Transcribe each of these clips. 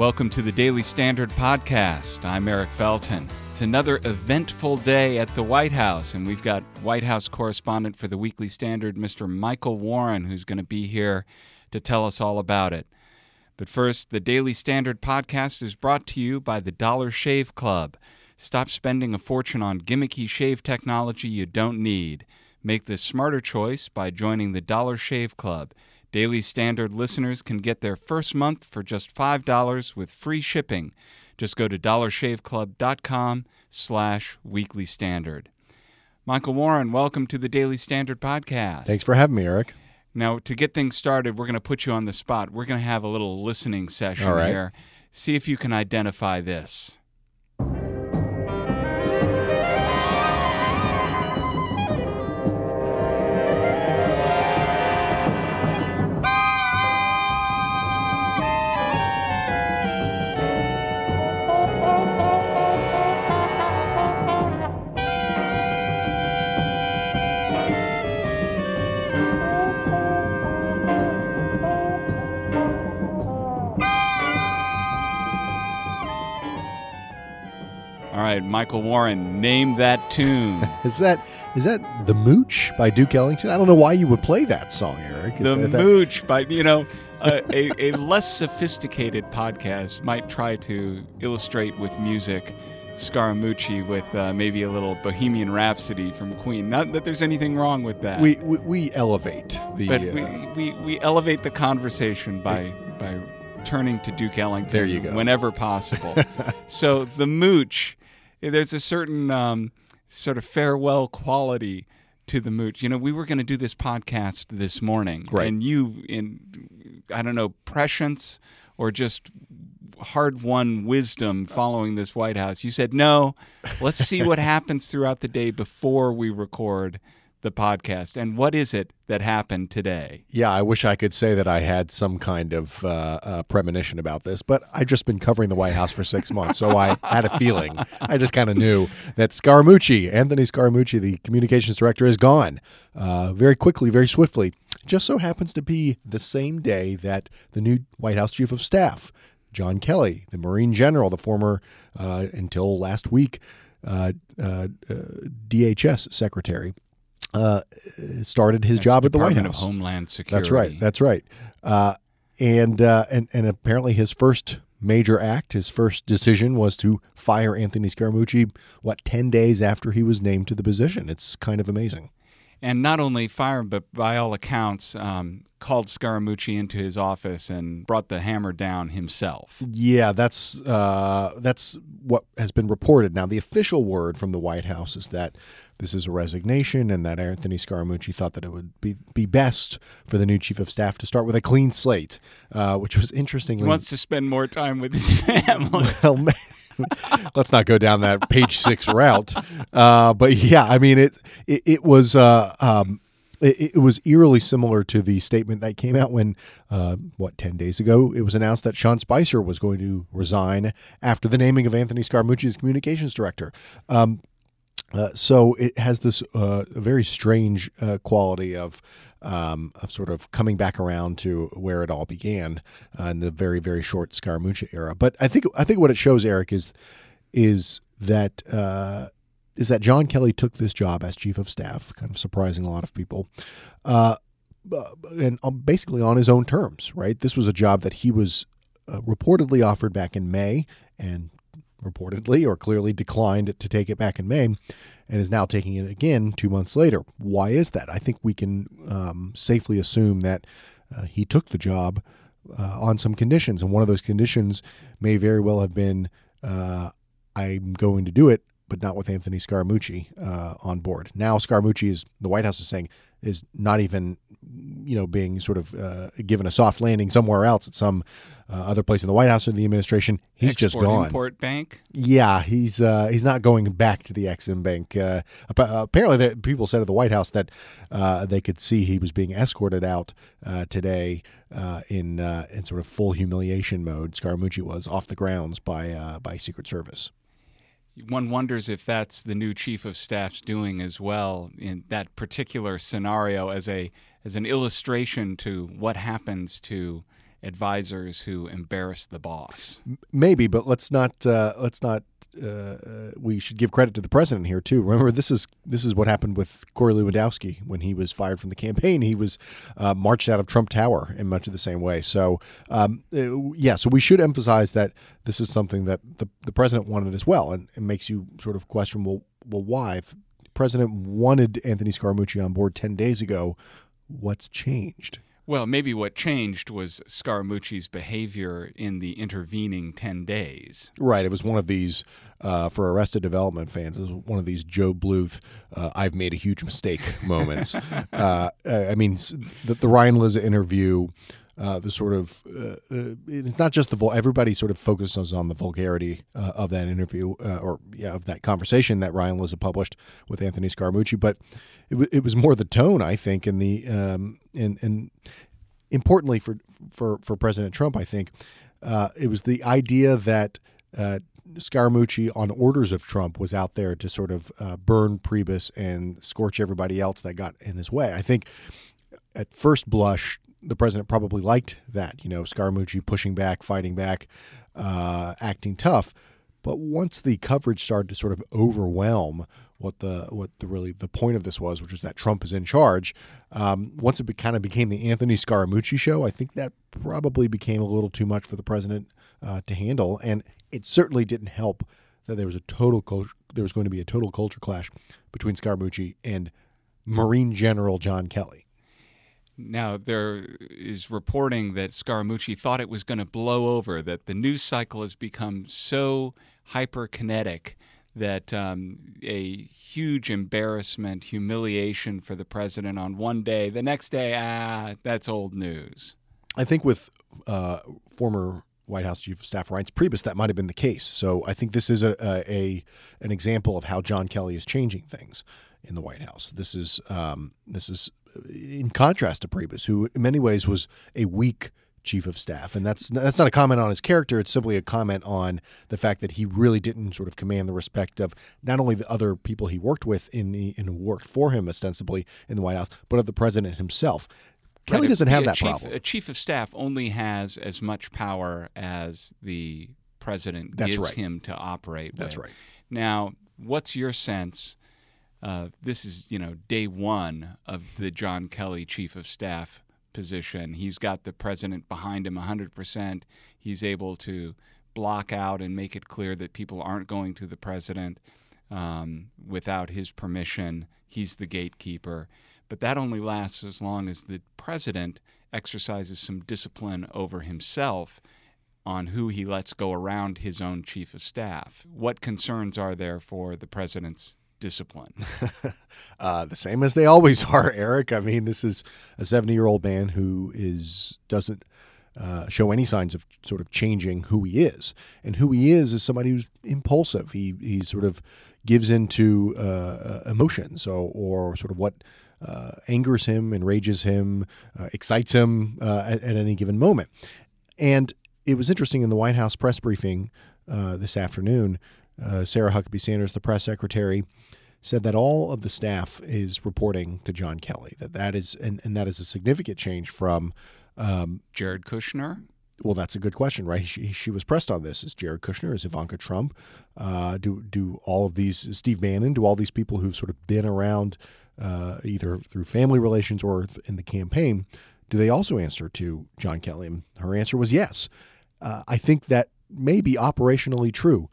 Welcome to the Daily Standard Podcast. I'm Eric Felten. It's another eventful day at the White House, and we've got White House correspondent for the Weekly Standard, Mr. Michael Warren, who's going to be here to tell us all about it. But first, the Daily Standard Podcast is brought to you by the Dollar Shave Club. Stop spending a fortune on gimmicky shave technology you don't need. Make the smarter choice by joining the Dollar Shave Club. Daily Standard listeners can get their first month for just $5 with free shipping. Just go to dollarshaveclub.com slash weekly standard. Michael Warren, welcome to the Daily Standard podcast. Thanks for having me, Eric. Now, to get things started, we're going to put you on the spot. We're going to have a little listening session right. here. See if you can identify this. Michael Warren, name that tune. Is that is that the Mooch by Duke Ellington? I don't know why you would play that song, Eric. Is the that- that- Mooch by, you know, a, a, a less sophisticated podcast might try to illustrate with music Scaramucci with uh, maybe a little Bohemian Rhapsody from Queen. Not that there's anything wrong with that. we, we we elevate the. but uh, we, we, we elevate the conversation by by turning to Duke Ellington There you go. whenever possible. so the mooch, there's a certain um, sort of farewell quality to the mooch. You know, we were going to do this podcast this morning, Right. and you, in I don't know, prescience or just hard-won wisdom following this White House, you said no. Let's see what happens throughout the day before we record the podcast. And what is it that happened today? yeah, I wish I could say that I had some kind of uh, uh, premonition about this, but I've just been covering the White House for six months, so I had a feeling. I just kind of knew that Scaramucci, Anthony Scaramucci, the communications director, is gone uh, very quickly, very swiftly. Just so happens to be the same day that the new White House chief of staff, John Kelly, the Marine general, the former, uh, until last week, uh, uh, uh, DHS secretary, uh, started his job at the White House. of Homeland Security. That's right. That's right. Uh, and uh, and and apparently his first major act, his first decision was to fire Anthony Scaramucci. What ten days after he was named to the position? It's kind of amazing. and not only fired, but by all accounts, um, called Scaramucci into his office and brought the hammer down himself. Yeah, that's uh, that's what has been reported. Now, the official word from the White House is that this is a resignation, and that Anthony Scaramucci thought that it would be be best for the new chief of staff to start with a clean slate, uh, which was interestingly He wants to spend more time with his family. well, let's not go down that page six route. Uh, but yeah, I mean it. It, it was. Uh, um, it, it was eerily similar to the statement that came out when, uh, what, 10 days ago, it was announced that Sean Spicer was going to resign after the naming of Anthony Scaramucci as communications director. Um, uh, so it has this uh, very strange uh, quality of um, of sort of coming back around to where it all began uh, in the very very short Scaramucci era. But I think I think what it shows, Eric, is is that uh, is that John Kelly took this job as chief of staff, kind of surprising a lot of people, uh, uh, and um, basically on his own terms. Right, this was a job that he was uh, reportedly offered back in May, and reportedly or clearly declined to take it back in May and is now taking it again two months later. Why is that? I think we can um, safely assume that uh, he took the job uh, on some conditions, and one of those conditions may very well have been uh, I'm going to do it, but not with Anthony Scaramucci uh, on board. Now Scaramucci is the White House is saying is not even you know being sort of uh, given a soft landing somewhere else at some uh, other place in the White House or the administration. He's just Export gone. Import Bank. Yeah, he's uh, he's not going back to the Exim Bank. Uh, apparently, the people said at the White House that uh, they could see he was being escorted out uh, today uh, in uh, in sort of full humiliation mode. Scaramucci was off the grounds by uh, by Secret Service. One wonders if that's the new chief of staff's doing as well in that particular scenario as a as an illustration to what happens to advisors who embarrass the boss. Maybe, but let's not uh, let's not. Uh, uh, we should give credit to the president here too. Remember, this is this is what happened with Corey Lewandowski when he was fired from the campaign. He was uh, marched out of Trump Tower in much of the same way. So, um, uh, yeah, so we should emphasize that this is something that the the president wanted as well, and it makes you sort of question, well, well, why? If president wanted Anthony Scaramucci on board ten days ago, what's changed? Well, maybe what changed was Scaramucci's behavior in the intervening 10 days. Right. It was one of these, uh, for Arrested Development fans, it was one of these Gob Bluth, uh, I've made a huge mistake moments. uh, I mean, the, the Ryan Lizza interview. Uh, the sort of uh, uh, it's not just the vul- everybody sort of focuses on the vulgarity uh, of that interview uh, or yeah of that conversation that Ryan Lizza published with Anthony Scaramucci, but it, w- it was more the tone I think and the um, and and importantly for for for President Trump I think it was the idea that Scaramucci, on orders of Trump, was out there to sort of burn Priebus and scorch everybody else that got in his way. I think at first blush, the president probably liked that, you know, Scaramucci pushing back, fighting back, uh, acting tough. But once the coverage started to sort of overwhelm what the what the really the point of this was, which was that Trump is in charge, um, once it be, kind of became the Anthony Scaramucci show, I think that probably became a little too much for the president uh, to handle, and it certainly didn't help that there was a total culture, there was going to be a total culture clash between Scaramucci and Marine General John Kelly. Now, there is reporting that Scaramucci thought it was going to blow over, that the news cycle has become so hyperkinetic that um, a huge embarrassment, humiliation for the president on one day, the next day, ah, that's old news. I think with uh, former White House Chief of Staff Reince Priebus, that might have been the case. So I think this is a, a, a an example of how John Kelly is changing things in the White House. This is um, this is in contrast to Priebus, who in many ways was a weak chief of staff, and that's that's not a comment on his character. It's simply a comment on the fact that he really didn't sort of command the respect of not only the other people he worked with in the and worked for him ostensibly in the White House, but of the president himself. Kelly Right, a- doesn't have a that chief, problem. A chief of staff only has as much power as the president That's gives right. him to operate. That's with. right. Now, what's your sense? Uh, this is you know day one of the John Kelly chief of staff position. He's got the president behind him 100%. He's able to block out and make it clear that people aren't going to the president um, without his permission. He's the gatekeeper. But that only lasts as long as the president exercises some discipline over himself on who he lets go around his own chief of staff. What concerns are there for the president's discipline? uh, the same as they always are, Eric. I mean, this is a 70 year old man who is doesn't uh, show any signs of sort of changing who he is, and who he is is somebody who's impulsive. He he sort of gives into uh, emotions, or, or sort of what. Uh, angers him, enrages him, uh, excites him uh, at, at any given moment. And it was interesting in the White House press briefing uh, this afternoon. Uh, Sarah Huckabee Sanders, the press secretary, said that all of the staff is reporting to John Kelly. That that is and, and that is a significant change from. Um, Jared Kushner? well, that's a good question, right? She, she was pressed on this. Is Jared Kushner? Is Ivanka Trump? Uh, do do all of these Steve Bannon? Do all these people who've sort of been around uh, either through family relations or th- in the campaign? Do they also answer to John Kelly? And her answer was yes. Uh, I think that may be operationally true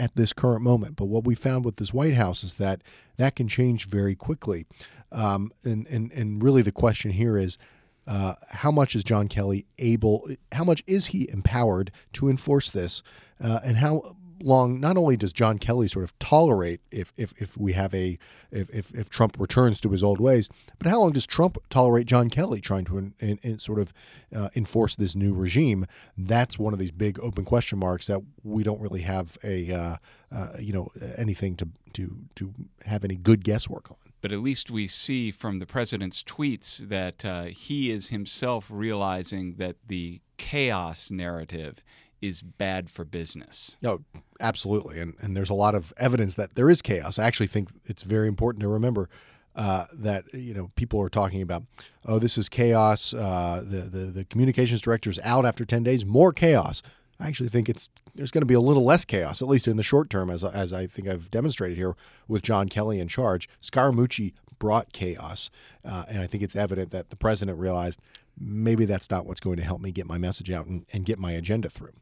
at this current moment. But what we found with this White House is that that can change very quickly. Um, and, and, and really the question here is uh, how much is John Kelly able, how much is he empowered to enforce this? Uh, and how long, not only does John Kelly sort of tolerate if, if, if we have a, if, if, if Trump returns to his old ways, but how long does Trump tolerate John Kelly trying to in, in, in sort of uh, enforce this new regime? That's one of these big open question marks that we don't really have a, uh, uh, you know, anything to, to, to have any good guesswork on. But at least we see from the president's tweets that uh, he is himself realizing that the chaos narrative is bad for business. No, absolutely, and and there's a lot of evidence that there is chaos. I actually think it's very important to remember uh, that you know people are talking about. Oh, this is chaos. Uh, the the the communications director's out after ten days. More chaos. I actually think it's there's going to be a little less chaos, at least in the short term, as as I think I've demonstrated here with John Kelly in charge. Scaramucci brought chaos, uh, and I think it's evident that the president realized maybe that's not what's going to help me get my message out and, and get my agenda through.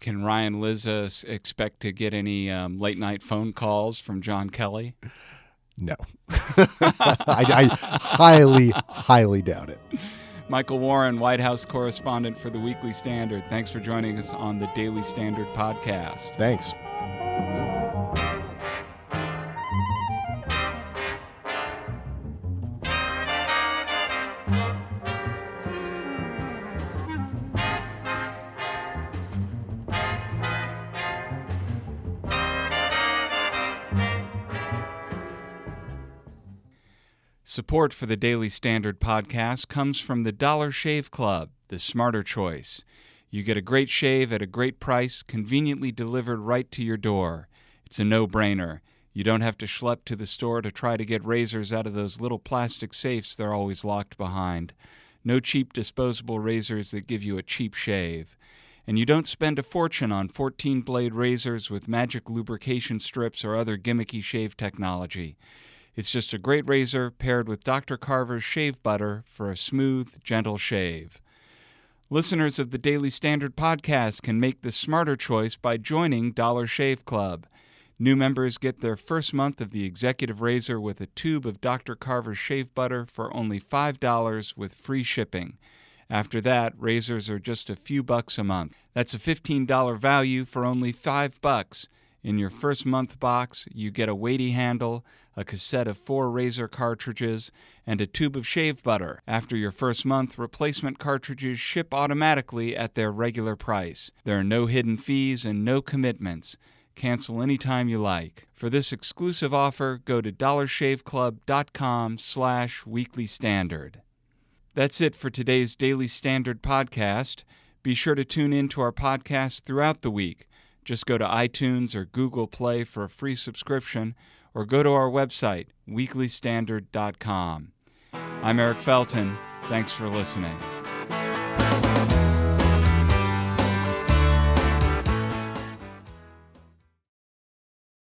Can Ryan Lizza expect to get any um, late night phone calls from John Kelly? No, I, I highly, highly doubt it. Michael Warren, White House correspondent for the Weekly Standard. Thanks for joining us on the Daily Standard podcast. Thanks. Support for the Daily Standard podcast comes from the Dollar Shave Club, the smarter choice. You get a great shave at a great price, conveniently delivered right to your door. It's a no brainer. You don't have to schlep to the store to try to get razors out of those little plastic safes they're always locked behind. No cheap disposable razors that give you a cheap shave. And you don't spend a fortune on 14 blade razors with magic lubrication strips or other gimmicky shave technology. It's just a great razor paired with Dr. Carver's shave butter for a smooth, gentle shave. Listeners of the Daily Standard podcast can make the smarter choice by joining Dollar Shave Club. New members get their first month of the executive razor with a tube of Dr. Carver's shave butter for only $5 with free shipping. After that, razors are just a few bucks a month. That's a $15 value for only 5 bucks. In your first month box, you get a weighty handle, a cassette of four razor cartridges, and a tube of shave butter. After your first month, replacement cartridges ship automatically at their regular price. There are no hidden fees and no commitments. Cancel anytime you like. For this exclusive offer, go to dollarshaveclub.com slash weekly standard. That's it for today's Daily Standard podcast. Be sure to tune in to our podcast throughout the week. Just go to iTunes or Google Play for a free subscription or go to our website, weeklystandard.com. I'm Eric Felten. Thanks for listening.